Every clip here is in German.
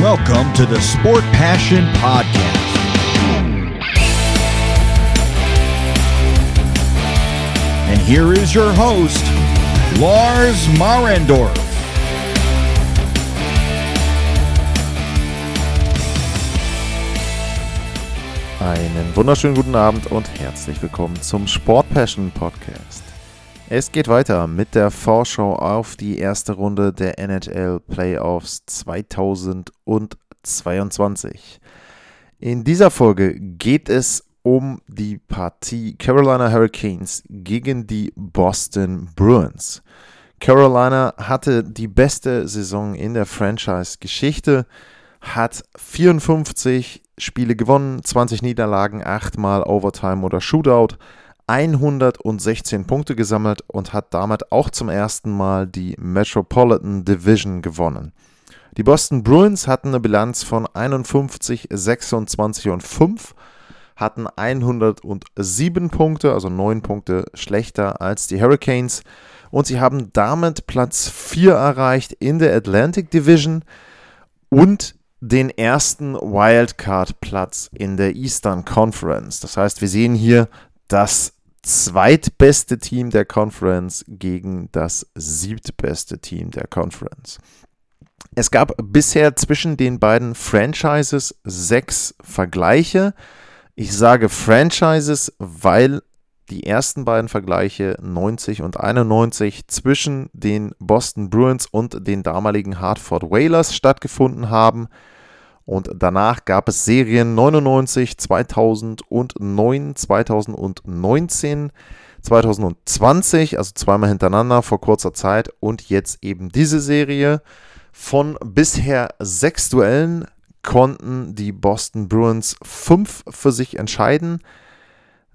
Welcome to the Sport Passion Podcast. And here is your host, Lars Marendorf. Einen wunderschönen guten Abend und herzlich willkommen zum Sport Passion Podcast. Es geht weiter mit der Vorschau auf die erste Runde der NHL Playoffs 2022. In dieser Folge geht es um die Partie Carolina Hurricanes gegen die Boston Bruins. Carolina hatte die beste Saison in der Franchise-Geschichte, hat 54 Spiele gewonnen, 20 Niederlagen, 8 mal Overtime oder Shootout, 116 Punkte gesammelt und hat damit auch zum ersten Mal die Metropolitan Division gewonnen. Die Boston Bruins hatten eine Bilanz von 51, 26 und 5, hatten 107 Punkte, also 9 Punkte schlechter als die Hurricanes und sie haben damit Platz 4 erreicht in der Atlantic Division und den ersten Wildcard-Platz in der Eastern Conference. Das heißt, wir sehen hier das zweitbeste Team der Conference gegen das siebtbeste Team der Conference. Es gab bisher zwischen den beiden Franchises sechs Vergleiche. Ich sage Franchises, weil die ersten beiden Vergleiche 90 und 91 zwischen den Boston Bruins und den damaligen Hartford Whalers stattgefunden haben. Und danach gab es Serien 99, 2009, 2019, 2020, also zweimal hintereinander vor kurzer Zeit und jetzt eben diese Serie. Von bisher sechs Duellen konnten die Boston Bruins fünf für sich entscheiden.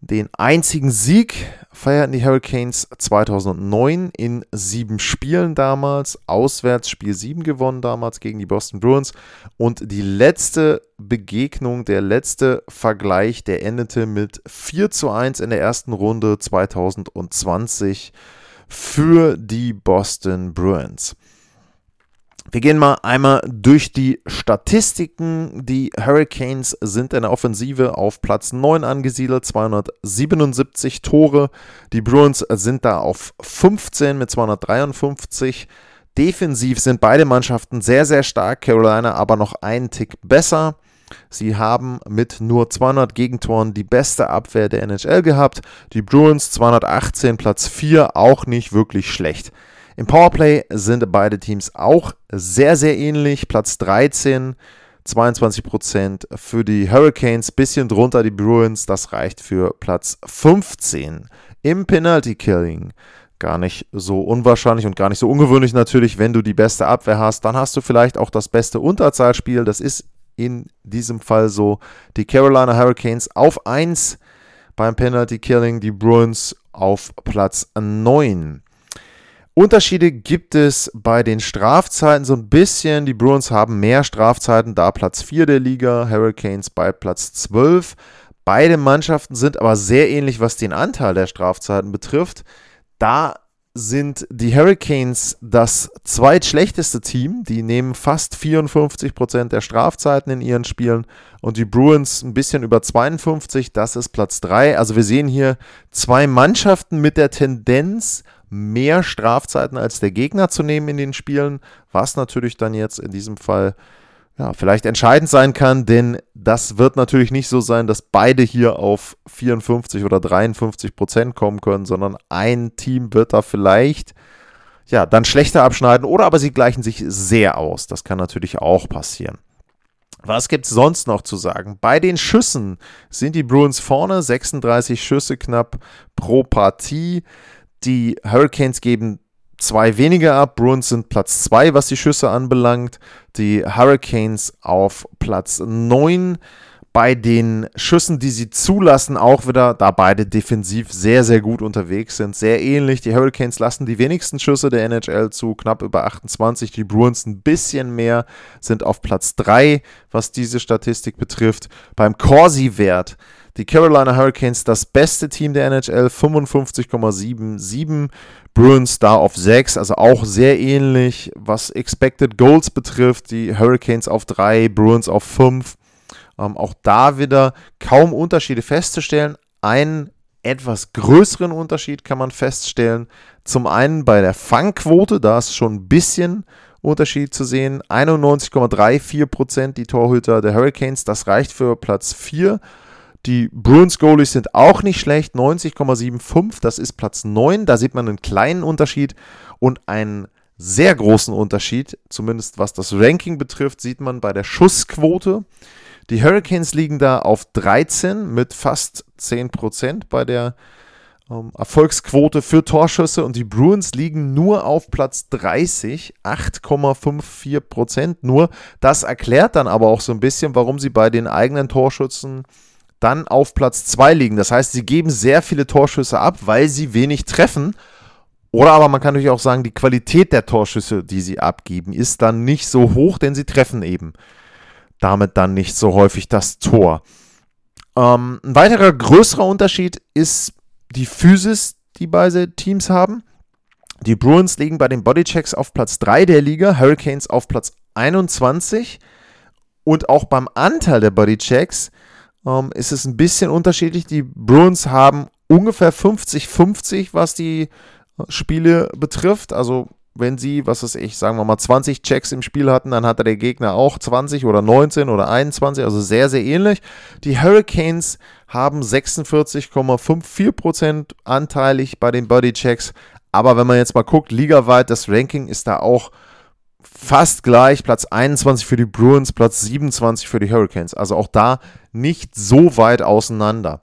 Den einzigen Sieg feierten die Hurricanes 2009 in sieben Spielen damals. Auswärts Spiel 7 gewonnen damals gegen die Boston Bruins. Und die letzte Begegnung, der letzte Vergleich, der endete mit 4 zu 1 in der ersten Runde 2020 für die Boston Bruins. Wir gehen mal einmal durch die Statistiken. Die Hurricanes sind in der Offensive auf Platz 9 angesiedelt, 277 Tore. Die Bruins sind da auf 15 mit 253. Defensiv sind beide Mannschaften sehr, sehr stark. Carolina aber noch einen Tick besser. Sie haben mit nur 200 Gegentoren die beste Abwehr der NHL gehabt. Die Bruins 218, Platz 4, auch nicht wirklich schlecht. Im Powerplay sind beide Teams auch sehr, sehr ähnlich. Platz 13, 22% für die Hurricanes, bisschen drunter die Bruins. Das reicht für Platz 15 im Penalty Killing. Gar nicht so unwahrscheinlich und gar nicht so ungewöhnlich natürlich, wenn du die beste Abwehr hast. Dann hast du vielleicht auch das beste Unterzahlspiel. Das ist in diesem Fall so. Die Carolina Hurricanes auf 1 beim Penalty Killing, die Bruins auf Platz 9. Unterschiede gibt es bei den Strafzeiten so ein bisschen. Die Bruins haben mehr Strafzeiten, da Platz 4 der Liga, Hurricanes bei Platz 12. Beide Mannschaften sind aber sehr ähnlich, was den Anteil der Strafzeiten betrifft. Da sind die Hurricanes das zweitschlechteste Team. Die nehmen fast 54% der Strafzeiten in ihren Spielen und die Bruins ein bisschen über 52. Das ist Platz 3. Also wir sehen hier zwei Mannschaften mit der Tendenz, mehr Strafzeiten als der Gegner zu nehmen in den Spielen, was natürlich dann jetzt in diesem Fall ja, vielleicht entscheidend sein kann, denn das wird natürlich nicht so sein, dass beide hier auf 54 oder 53 Prozent kommen können, sondern ein Team wird da vielleicht ja dann schlechter abschneiden oder aber sie gleichen sich sehr aus. Das kann natürlich auch passieren. Was gibt es sonst noch zu sagen? Bei den Schüssen sind die Bruins vorne, 36 Schüsse knapp pro Partie. Die Hurricanes geben zwei weniger ab. Bruins sind Platz 2, was die Schüsse anbelangt. Die Hurricanes auf Platz 9. Bei den Schüssen, die sie zulassen, auch wieder, da beide defensiv sehr, sehr gut unterwegs sind. Sehr ähnlich. Die Hurricanes lassen die wenigsten Schüsse der NHL zu, knapp über 28. Die Bruins ein bisschen mehr, sind auf Platz 3, was diese Statistik betrifft. Beim Corsi-Wert die Carolina Hurricanes das beste Team der NHL, 55,77. Bruins da auf 6, also auch sehr ähnlich, was Expected Goals betrifft. Die Hurricanes auf 3, Bruins auf 5. Ähm, auch da wieder kaum Unterschiede festzustellen. Einen etwas größeren Unterschied kann man feststellen. Zum einen bei der Fangquote, da ist schon ein bisschen Unterschied zu sehen. 91,34% die Torhüter der Hurricanes, das reicht für Platz 4. Die Bruins Goalies sind auch nicht schlecht, 90,75, das ist Platz 9. Da sieht man einen kleinen Unterschied und einen sehr großen Unterschied, zumindest was das Ranking betrifft, sieht man bei der Schussquote. Die Hurricanes liegen da auf 13 mit fast 10% bei der ähm, Erfolgsquote für Torschüsse und die Bruins liegen nur auf Platz 30, 8,54% nur. Das erklärt dann aber auch so ein bisschen, warum sie bei den eigenen Torschützen dann auf Platz 2 liegen. Das heißt, sie geben sehr viele Torschüsse ab, weil sie wenig treffen. Oder aber man kann natürlich auch sagen, die Qualität der Torschüsse, die sie abgeben, ist dann nicht so hoch, denn sie treffen eben damit dann nicht so häufig das Tor. Ähm, ein weiterer größerer Unterschied ist die Physis, die beide Teams haben. Die Bruins liegen bei den Bodychecks auf Platz 3 der Liga, Hurricanes auf Platz 21. Und auch beim Anteil der Bodychecks ähm, ist es ein bisschen unterschiedlich. Die Bruins haben ungefähr 50-50, was die äh, Spiele betrifft. Also wenn sie, was weiß ich, sagen wir mal 20 Checks im Spiel hatten, dann hatte der Gegner auch 20 oder 19 oder 21, also sehr, sehr ähnlich. Die Hurricanes haben 46,54% anteilig bei den Bodychecks. Aber wenn man jetzt mal guckt, ligaweit, das Ranking ist da auch fast gleich. Platz 21 für die Bruins, Platz 27 für die Hurricanes. Also auch da nicht so weit auseinander.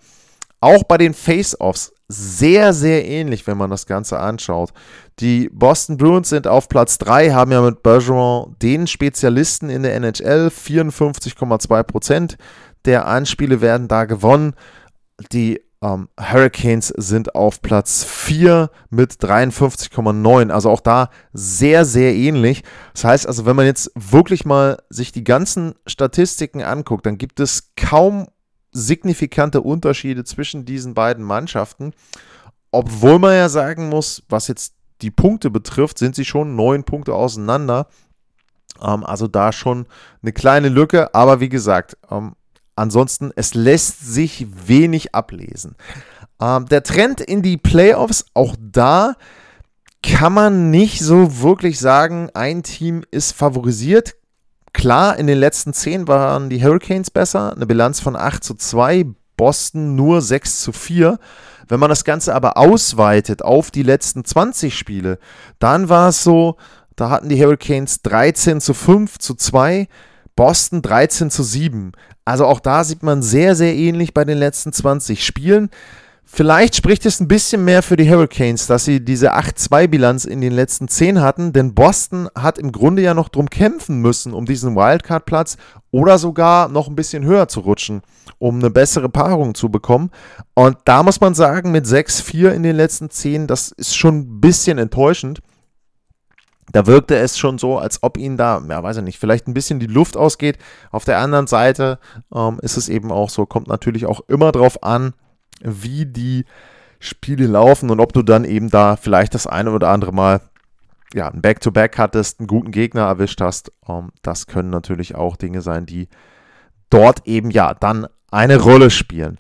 Auch bei den Face-Offs sehr, sehr ähnlich, wenn man das Ganze anschaut. Die Boston Bruins sind auf Platz 3, haben ja mit Bergeron den Spezialisten in der NHL. 54,2% der Anspiele werden da gewonnen. Die ähm, Hurricanes sind auf Platz 4 mit 53,9. Also auch da sehr, sehr ähnlich. Das heißt also, wenn man jetzt wirklich mal sich die ganzen Statistiken anguckt, dann gibt es kaum signifikante Unterschiede zwischen diesen beiden Mannschaften. Obwohl man ja sagen muss, was jetzt die Punkte betrifft, sind sie schon neun Punkte auseinander. Ähm, also da schon eine kleine Lücke. Aber wie gesagt, ähm, ansonsten, es lässt sich wenig ablesen. Ähm, der Trend in die Playoffs, auch da kann man nicht so wirklich sagen, ein Team ist favorisiert. Klar, in den letzten 10 waren die Hurricanes besser, eine Bilanz von 8 zu 2, Boston nur 6 zu 4. Wenn man das Ganze aber ausweitet auf die letzten 20 Spiele, dann war es so, da hatten die Hurricanes 13 zu 5 zu 2, Boston 13 zu 7. Also auch da sieht man sehr, sehr ähnlich bei den letzten 20 Spielen. Vielleicht spricht es ein bisschen mehr für die Hurricanes, dass sie diese 8-2-Bilanz in den letzten 10 hatten, denn Boston hat im Grunde ja noch drum kämpfen müssen, um diesen Wildcard-Platz oder sogar noch ein bisschen höher zu rutschen, um eine bessere Paarung zu bekommen. Und da muss man sagen, mit 6-4 in den letzten 10, das ist schon ein bisschen enttäuschend. Da wirkte es schon so, als ob ihnen da, ja, weiß ich nicht, vielleicht ein bisschen die Luft ausgeht. Auf der anderen Seite ähm, ist es eben auch so, kommt natürlich auch immer drauf an, wie die Spiele laufen und ob du dann eben da vielleicht das eine oder andere Mal ja, ein Back-to-Back -Back hattest, einen guten Gegner erwischt hast. Ähm, das können natürlich auch Dinge sein, die dort eben ja dann eine Rolle spielen.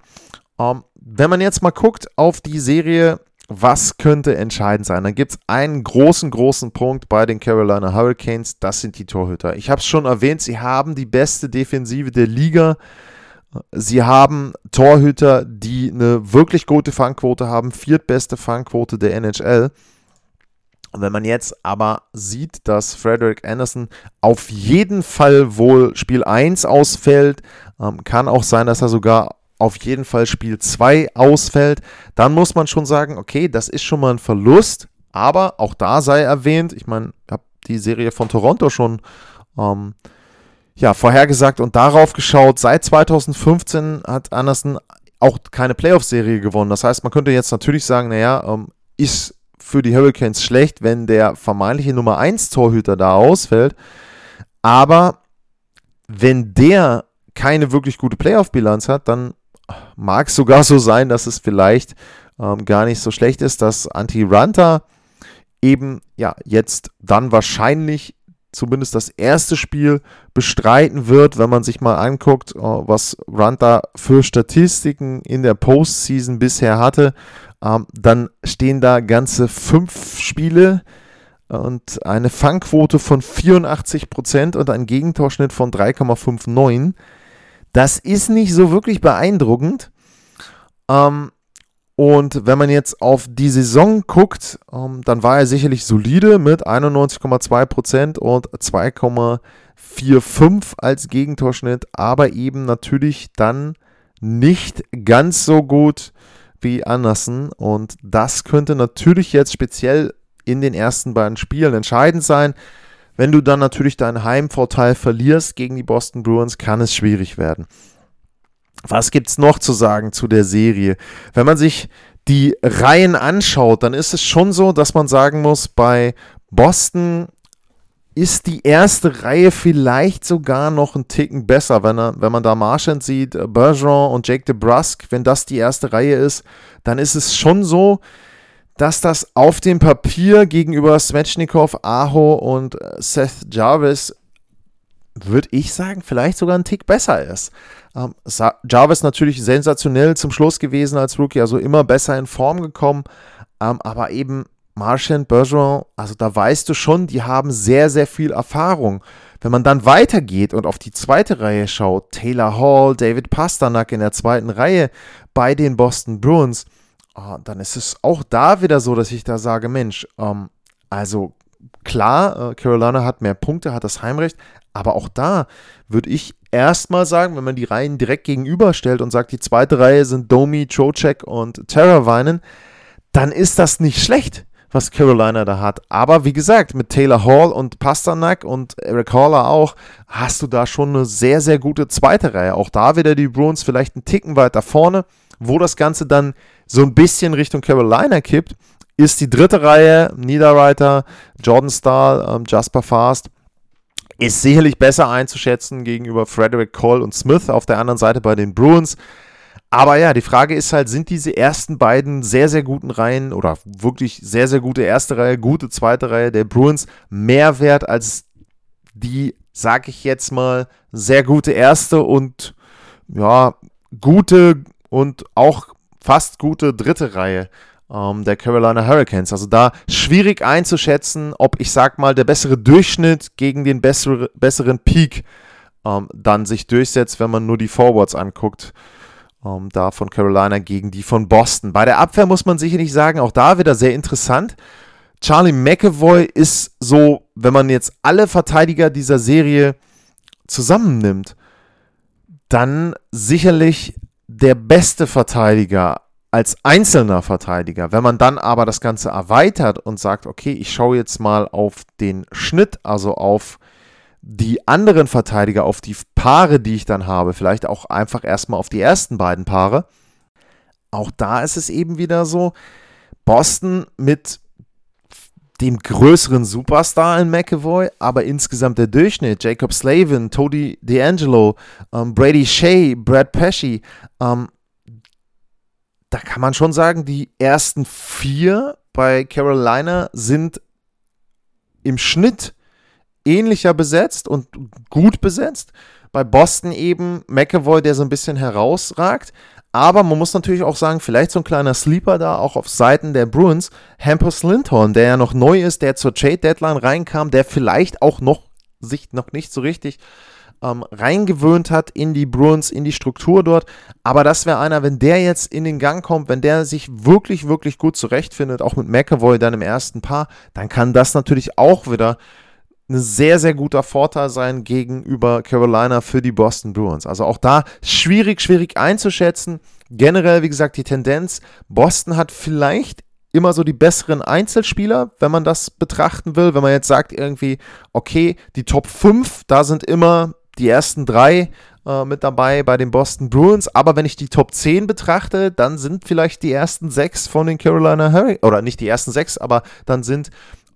Ähm, wenn man jetzt mal guckt auf die Serie, was könnte entscheidend sein, dann gibt es einen großen, großen Punkt bei den Carolina Hurricanes, das sind die Torhüter. Ich habe es schon erwähnt, sie haben die beste Defensive der Liga. Sie haben Torhüter, die eine wirklich gute Fangquote haben, viertbeste Fangquote der NHL. Und wenn man jetzt aber sieht, dass Frederick Anderson auf jeden Fall wohl Spiel 1 ausfällt, ähm, kann auch sein, dass er sogar auf jeden Fall Spiel 2 ausfällt, dann muss man schon sagen, okay, das ist schon mal ein Verlust, aber auch da sei erwähnt, ich meine, ich habe die Serie von Toronto schon ähm, ja, vorhergesagt und darauf geschaut. Seit 2015 hat Anderson auch keine Playoff-Serie gewonnen. Das heißt, man könnte jetzt natürlich sagen, naja, ähm, ist für die Hurricanes schlecht, wenn der vermeintliche Nummer 1 Torhüter da ausfällt. Aber wenn der keine wirklich gute Playoff-Bilanz hat, dann mag sogar so sein, dass es vielleicht ähm, gar nicht so schlecht ist, dass Anti-Ranta eben ja jetzt dann wahrscheinlich zumindest das erste Spiel bestreiten wird, wenn man sich mal anguckt, äh, was Runt da für Statistiken in der Postseason bisher hatte, ähm, dann stehen da ganze fünf Spiele und eine Fangquote von 84% und ein Gegentorschnitt von 3,59. Das ist nicht so wirklich beeindruckend. Ähm, und wenn man jetzt auf die Saison guckt, ähm, dann war er sicherlich solide mit 91,2% und 2,45 als Gegentorschnitt, aber eben natürlich dann nicht ganz so gut wie Anderson. Und das könnte natürlich jetzt speziell in den ersten beiden Spielen entscheidend sein. Wenn du dann natürlich deinen Heimvorteil verlierst gegen die Boston Bruins, kann es schwierig werden. Was gibt es noch zu sagen zu der Serie? Wenn man sich die Reihen anschaut, dann ist es schon so, dass man sagen muss, bei Boston ist die erste Reihe vielleicht sogar noch ein Ticken besser, wenn, er, wenn man da Marchand sieht, Bergeron und Jake DeBrusque, wenn das die erste Reihe ist, dann ist es schon so, dass das auf dem Papier gegenüber Svechnikov, Aho und Seth Jarvis, würde ich sagen, vielleicht sogar ein Tick besser ist. Ähm, Jarvis natürlich sensationell zum Schluss gewesen als Rookie, also immer besser in Form gekommen. Ähm, aber eben Marchand, Bergeron, also da weißt du schon, die haben sehr, sehr viel Erfahrung. Wenn man dann weitergeht und auf die zweite Reihe schaut, Taylor Hall, David Pasternak in der zweiten Reihe bei den Boston Bruins, dann ist es auch da wieder so, dass ich da sage, Mensch, ähm, also klar, äh, Carolina hat mehr Punkte, hat das Heimrecht, aber auch da würde ich erstmal sagen, wenn man die Reihen direkt gegenüberstellt und sagt, die zweite Reihe sind Domi, Trocek und Terravainen, dann ist das nicht schlecht, was Carolina da hat. Aber wie gesagt, mit Taylor Hall und Pasternak und Eric Haller auch, hast du da schon eine sehr, sehr gute zweite Reihe. Auch da wieder die Bruins vielleicht einen Ticken weiter vorne, wo das Ganze dann so ein bisschen Richtung Carolina kippt, ist die dritte Reihe, Niederreiter, Jordan Stahl, ähm, Jasper Fast, ist sicherlich besser einzuschätzen gegenüber Frederick Cole und Smith auf der anderen Seite bei den Bruins. Aber ja, die Frage ist halt, sind diese ersten beiden sehr, sehr guten Reihen oder wirklich sehr, sehr gute erste Reihe, gute zweite Reihe der Bruins mehr wert als die, sag ich jetzt mal, sehr gute erste und ja, gute und auch fast gute dritte Reihe ähm, der Carolina Hurricanes. Also da schwierig einzuschätzen, ob ich sag mal der bessere Durchschnitt gegen den bessere, besseren Peak ähm, dann sich durchsetzt, wenn man nur die Forwards anguckt. Ähm, da von Carolina gegen die von Boston. Bei der Abwehr muss man sicherlich sagen, auch da wieder sehr interessant. Charlie McAvoy ist so, wenn man jetzt alle Verteidiger dieser Serie zusammennimmt, dann sicherlich der beste Verteidiger als einzelner Verteidiger. Wenn man dann aber das Ganze erweitert und sagt, okay, ich schaue jetzt mal auf den Schnitt, also auf die anderen Verteidiger, auf die Paare, die ich dann habe, vielleicht auch einfach erstmal auf die ersten beiden Paare. Auch da ist es eben wieder so, Boston mit dem größeren Superstar in McAvoy, aber insgesamt der Durchschnitt, Jacob Slavin, Tony D'Angelo, ähm, Brady Shea, Brad Pesci, ähm, da kann man schon sagen, die ersten vier bei Carolina sind im Schnitt ähnlicher besetzt und gut besetzt. Bei Boston eben McAvoy, der so ein bisschen herausragt. Aber man muss natürlich auch sagen, vielleicht so ein kleiner Sleeper da auch auf Seiten der Bruins. Hampus Lindhorn, der ja noch neu ist, der zur Trade Deadline reinkam, der vielleicht auch noch sich noch nicht so richtig ähm, reingewöhnt hat in die Bruins, in die Struktur dort. Aber das wäre einer, wenn der jetzt in den Gang kommt, wenn der sich wirklich, wirklich gut zurechtfindet, auch mit McAvoy dann im ersten Paar, dann kann das natürlich auch wieder ein sehr, sehr guter Vorteil sein gegenüber Carolina für die Boston Bruins. Also auch da schwierig, schwierig einzuschätzen. Generell, wie gesagt, die Tendenz, Boston hat vielleicht immer so die besseren Einzelspieler, wenn man das betrachten will. Wenn man jetzt sagt irgendwie, okay, die Top 5, da sind immer die ersten drei äh, mit dabei bei den Boston Bruins. Aber wenn ich die Top 10 betrachte, dann sind vielleicht die ersten sechs von den Carolina Hurricanes, oder nicht die ersten sechs, aber dann sind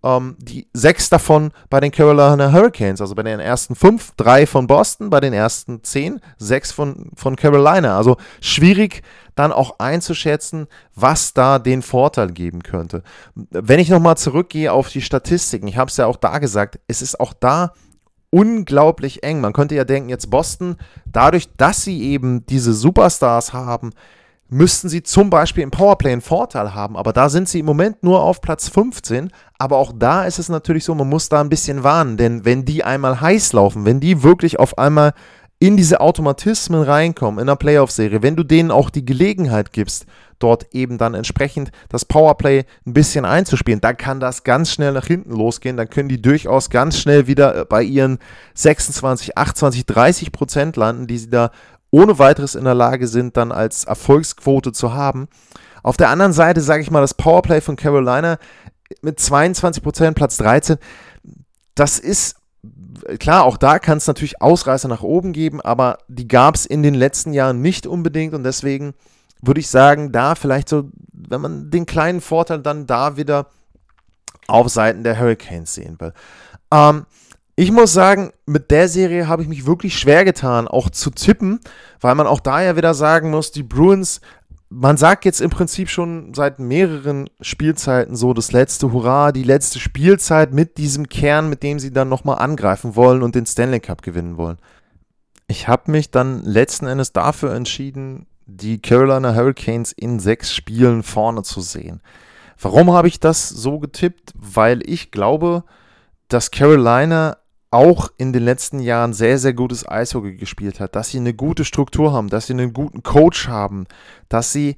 ähm, die sechs davon bei den Carolina Hurricanes, also bei den ersten fünf, drei von Boston, bei den ersten zehn, sechs von, von Carolina. Also schwierig dann auch einzuschätzen, was da den Vorteil geben könnte. Wenn ich nochmal zurückgehe auf die Statistiken, ich habe es ja auch da gesagt, es ist auch da unglaublich eng. Man könnte ja denken, jetzt Boston, dadurch, dass sie eben diese Superstars haben, müssten sie zum Beispiel im Powerplay einen Vorteil haben. Aber da sind sie im Moment nur auf Platz 15. Aber auch da ist es natürlich so, man muss da ein bisschen warnen. Denn wenn die einmal heiß laufen, wenn die wirklich auf einmal in diese Automatismen reinkommen in der Playoff-Serie, wenn du denen auch die Gelegenheit gibst, dort eben dann entsprechend das Powerplay ein bisschen einzuspielen, dann kann das ganz schnell nach hinten losgehen. Dann können die durchaus ganz schnell wieder bei ihren 26, 28, 30 Prozent landen, die sie da ohne weiteres in der Lage sind, dann als Erfolgsquote zu haben. Auf der anderen Seite sage ich mal, das Powerplay von Carolina mit 22%, Platz 13, das ist klar, auch da kann es natürlich Ausreißer nach oben geben, aber die gab es in den letzten Jahren nicht unbedingt und deswegen würde ich sagen, da vielleicht so, wenn man den kleinen Vorteil dann da wieder auf Seiten der Hurricanes sehen will. Ähm, ich muss sagen, mit der Serie habe ich mich wirklich schwer getan, auch zu tippen, weil man auch da ja wieder sagen muss, die Bruins, man sagt jetzt im Prinzip schon seit mehreren Spielzeiten so, das letzte Hurra, die letzte Spielzeit mit diesem Kern, mit dem sie dann nochmal angreifen wollen und den Stanley Cup gewinnen wollen. Ich habe mich dann letzten Endes dafür entschieden, die Carolina Hurricanes in sechs Spielen vorne zu sehen. Warum habe ich das so getippt? Weil ich glaube, dass Carolina auch in den letzten Jahren sehr, sehr gutes Eishockey gespielt hat, dass sie eine gute Struktur haben, dass sie einen guten Coach haben, dass sie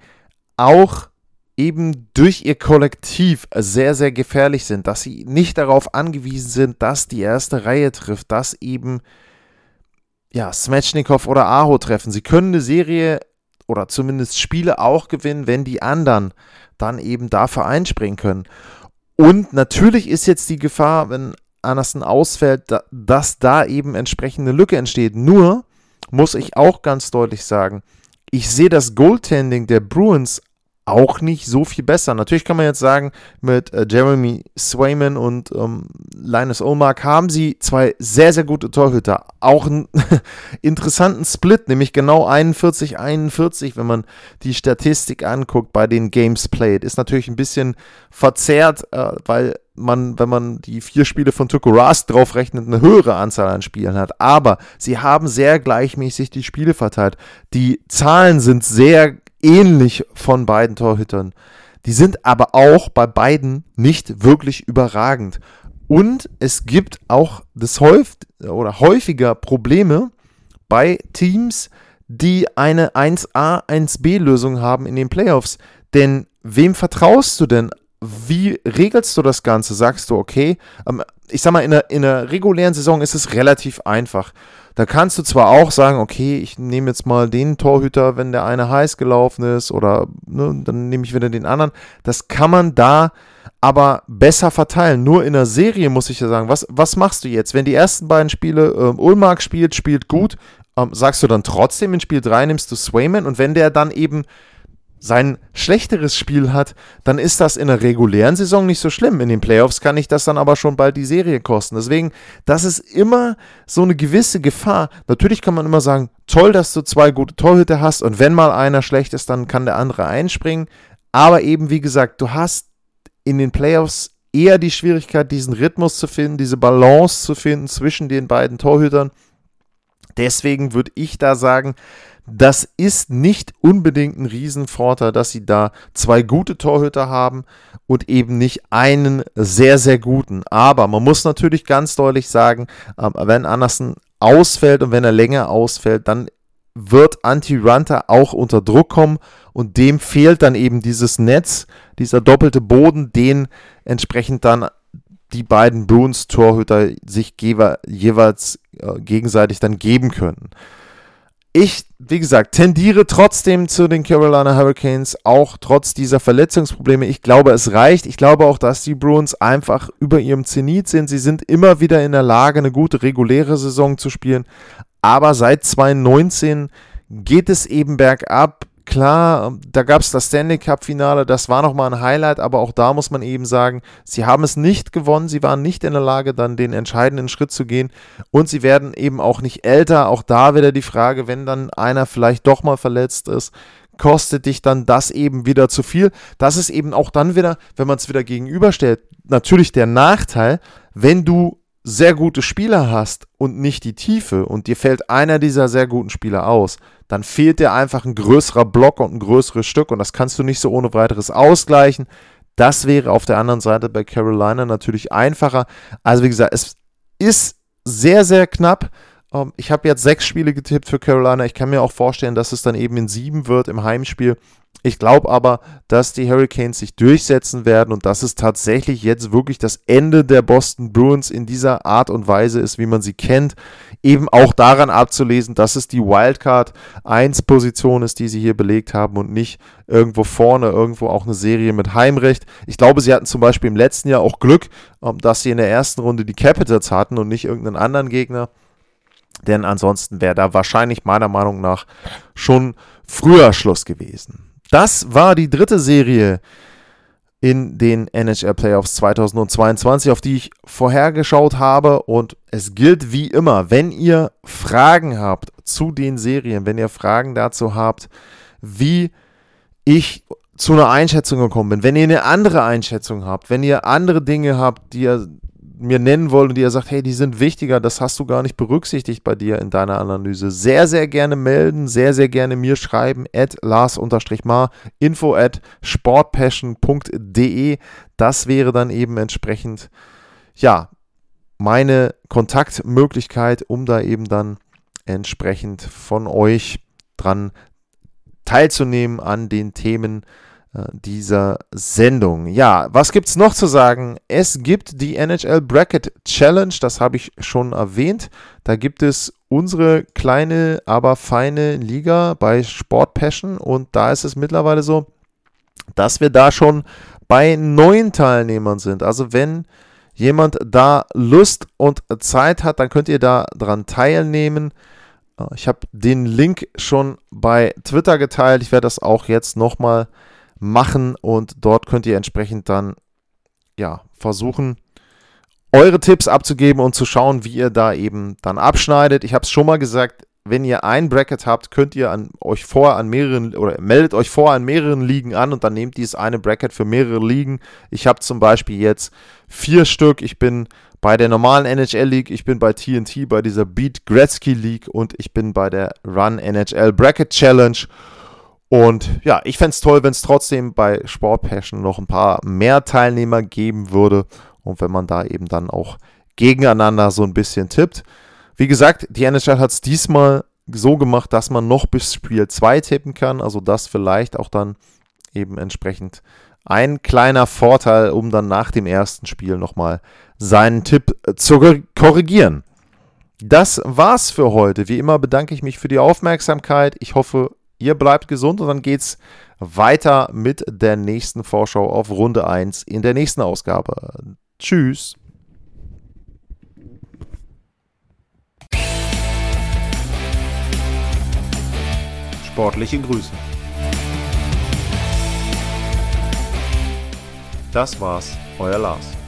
auch eben durch ihr Kollektiv sehr, sehr gefährlich sind, dass sie nicht darauf angewiesen sind, dass die erste Reihe trifft, dass eben ja, Smetschnikow oder Aho treffen. Sie können eine Serie oder zumindest Spiele auch gewinnen, wenn die anderen dann eben dafür einspringen können. Und natürlich ist jetzt die Gefahr, wenn Anderson ausfällt, dass da eben entsprechende Lücke entsteht. Nur muss ich auch ganz deutlich sagen, ich sehe das Goaltending der Bruins auch nicht so viel besser. Natürlich kann man jetzt sagen, mit äh, Jeremy Swayman und ähm, Linus Olmark haben sie zwei sehr, sehr gute Torhüter. Auch einen interessanten Split, nämlich genau 41-41, wenn man die Statistik anguckt bei den Games Played. Ist natürlich ein bisschen verzerrt, äh, weil man, wenn man die vier Spiele von Tuko Rask draufrechnet, eine höhere Anzahl an Spielen hat. Aber sie haben sehr gleichmäßig die Spiele verteilt. Die Zahlen sind sehr ähnlich von beiden Torhütern. Die sind aber auch bei beiden nicht wirklich überragend. Und es gibt auch das häufig oder häufiger Probleme bei Teams, die eine 1A, 1B Lösung haben in den Playoffs. Denn wem vertraust du denn? Wie regelst du das Ganze? Sagst du, okay, ähm, ich sag mal, in der, in der regulären Saison ist es relativ einfach. Da kannst du zwar auch sagen, okay, ich nehme jetzt mal den Torhüter, wenn der eine heiß gelaufen ist, oder ne, dann nehme ich wieder den anderen. Das kann man da aber besser verteilen. Nur in der Serie muss ich ja sagen, was, was machst du jetzt? Wenn die ersten beiden Spiele ähm, Ulmark spielt, spielt gut, ähm, sagst du dann trotzdem in Spiel 3 nimmst du Swayman und wenn der dann eben sein schlechteres Spiel hat, dann ist das in der regulären Saison nicht so schlimm. In den Playoffs kann ich das dann aber schon bald die Serie kosten. Deswegen, das ist immer so eine gewisse Gefahr. Natürlich kann man immer sagen, toll, dass du zwei gute Torhüter hast und wenn mal einer schlecht ist, dann kann der andere einspringen. Aber eben, wie gesagt, du hast in den Playoffs eher die Schwierigkeit, diesen Rhythmus zu finden, diese Balance zu finden zwischen den beiden Torhütern. Deswegen würde ich da sagen, das ist nicht unbedingt ein Riesenvorteil, dass sie da zwei gute Torhüter haben und eben nicht einen sehr, sehr guten. Aber man muss natürlich ganz deutlich sagen, ähm, wenn Anderson ausfällt und wenn er länger ausfällt, dann wird Anti-Runter auch unter Druck kommen und dem fehlt dann eben dieses Netz, dieser doppelte Boden, den entsprechend dann die beiden Bruins-Torhüter sich jeweils äh, gegenseitig dann geben können ich, wie gesagt, tendiere trotzdem zu den Carolina Hurricanes, auch trotz dieser Verletzungsprobleme. Ich glaube, es reicht. Ich glaube auch, dass die Bruins einfach über ihrem Zenit sind. Sie sind immer wieder in der Lage, eine gute reguläre Saison zu spielen. Aber seit 2019 geht es eben bergab. Klar, da gab es das Stanley Cup-Finale, das war nochmal ein Highlight, aber auch da muss man eben sagen, sie haben es nicht gewonnen, sie waren nicht in der Lage, dann den entscheidenden Schritt zu gehen und sie werden eben auch nicht älter. Auch da wieder die Frage, wenn dann einer vielleicht doch mal verletzt ist, kostet dich dann das eben wieder zu viel. Das ist eben auch dann wieder, wenn man es wieder gegenüberstellt, natürlich der Nachteil, wenn du sehr gute Spieler hast und nicht die Tiefe und dir fällt einer dieser sehr guten Spieler aus, dann fehlt dir einfach ein größerer Block und ein größeres Stück und das kannst du nicht so ohne weiteres ausgleichen. Das wäre auf der anderen Seite bei Carolina natürlich einfacher. Also wie gesagt, es ist sehr, sehr knapp. Ähm, ich habe jetzt sechs Spiele getippt für Carolina. Ich kann mir auch vorstellen, dass es dann eben in sieben wird im Heimspiel. Ich glaube aber, dass die Hurricanes sich durchsetzen werden und dass es tatsächlich jetzt wirklich das Ende der Boston Bruins in dieser Art und Weise ist, wie man sie kennt. Eben auch daran abzulesen, dass es die Wildcard 1 Position ist, die sie hier belegt haben und nicht irgendwo vorne, irgendwo auch eine Serie mit Heimrecht. Ich glaube, sie hatten zum Beispiel im letzten Jahr auch Glück, ähm, dass sie in der ersten Runde die Capitals hatten und nicht irgendeinen anderen Gegner. Denn ansonsten wäre da wahrscheinlich meiner Meinung nach schon früher Schluss gewesen. Das war die dritte Serie in den NHL Playoffs 2022, auf die ich vorhergeschaut habe. Und es gilt wie immer, wenn ihr Fragen habt zu den Serien, wenn ihr Fragen dazu habt, wie ich zu einer Einschätzung gekommen bin, wenn ihr eine andere Einschätzung habt, wenn ihr andere Dinge habt, die ihr mir nennen wollen und die er sagt, hey, die sind wichtiger, das hast du gar nicht berücksichtigt bei dir in deiner Analyse, sehr, sehr gerne melden, sehr, sehr gerne mir schreiben, at lars-mar, info at sportpassion.de. Das wäre dann eben entsprechend, ja, meine Kontaktmöglichkeit, um da eben dann entsprechend von euch dran teilzunehmen an den Themen, dieser Sendung. Ja, was gibt es noch zu sagen? Es gibt die NHL Bracket Challenge, das habe ich schon erwähnt. Da gibt es unsere kleine, aber feine Liga bei Sport Passion und da ist es mittlerweile so, dass wir da schon bei neun Teilnehmern sind. Also wenn jemand da Lust und Zeit hat, dann könnt ihr da dran teilnehmen. Äh, ich habe den Link schon bei Twitter geteilt. Ich werde das auch jetzt nochmal mal machen und dort könnt ihr entsprechend dann ja versuchen eure Tipps abzugeben und zu schauen, wie ihr da eben dann abschneidet. Ich habe es schon mal gesagt, wenn ihr ein Bracket habt, könnt ihr an, euch vor an mehreren oder meldet euch vor an mehreren Ligen an und dann nehmt dieses eine Bracket für mehrere Ligen. Ich habe zum Beispiel jetzt vier Stück. Ich bin bei der normalen NHL League, ich bin bei TNT, bei dieser Beat Gretzky League und ich bin bei der Run NHL Bracket Challenge. Und ja, ich fände es toll, wenn es trotzdem bei Sport Passion noch ein paar mehr Teilnehmer geben würde und wenn man da eben dann auch gegeneinander so ein bisschen tippt. Wie gesagt, die NHL hat es diesmal so gemacht, dass man noch bis Spiel 2 tippen kann, also das vielleicht auch dann eben entsprechend ein kleiner Vorteil, um dann nach dem ersten Spiel nochmal seinen Tipp zu korrigieren. Das war's für heute. Wie immer bedanke ich mich für die Aufmerksamkeit. Ich hoffe, Ihr bleibt gesund und dann geht's weiter mit der nächsten Vorschau auf Runde 1 in der nächsten Ausgabe. Tschüss. Sportliche Grüße. Das war's, euer Lars.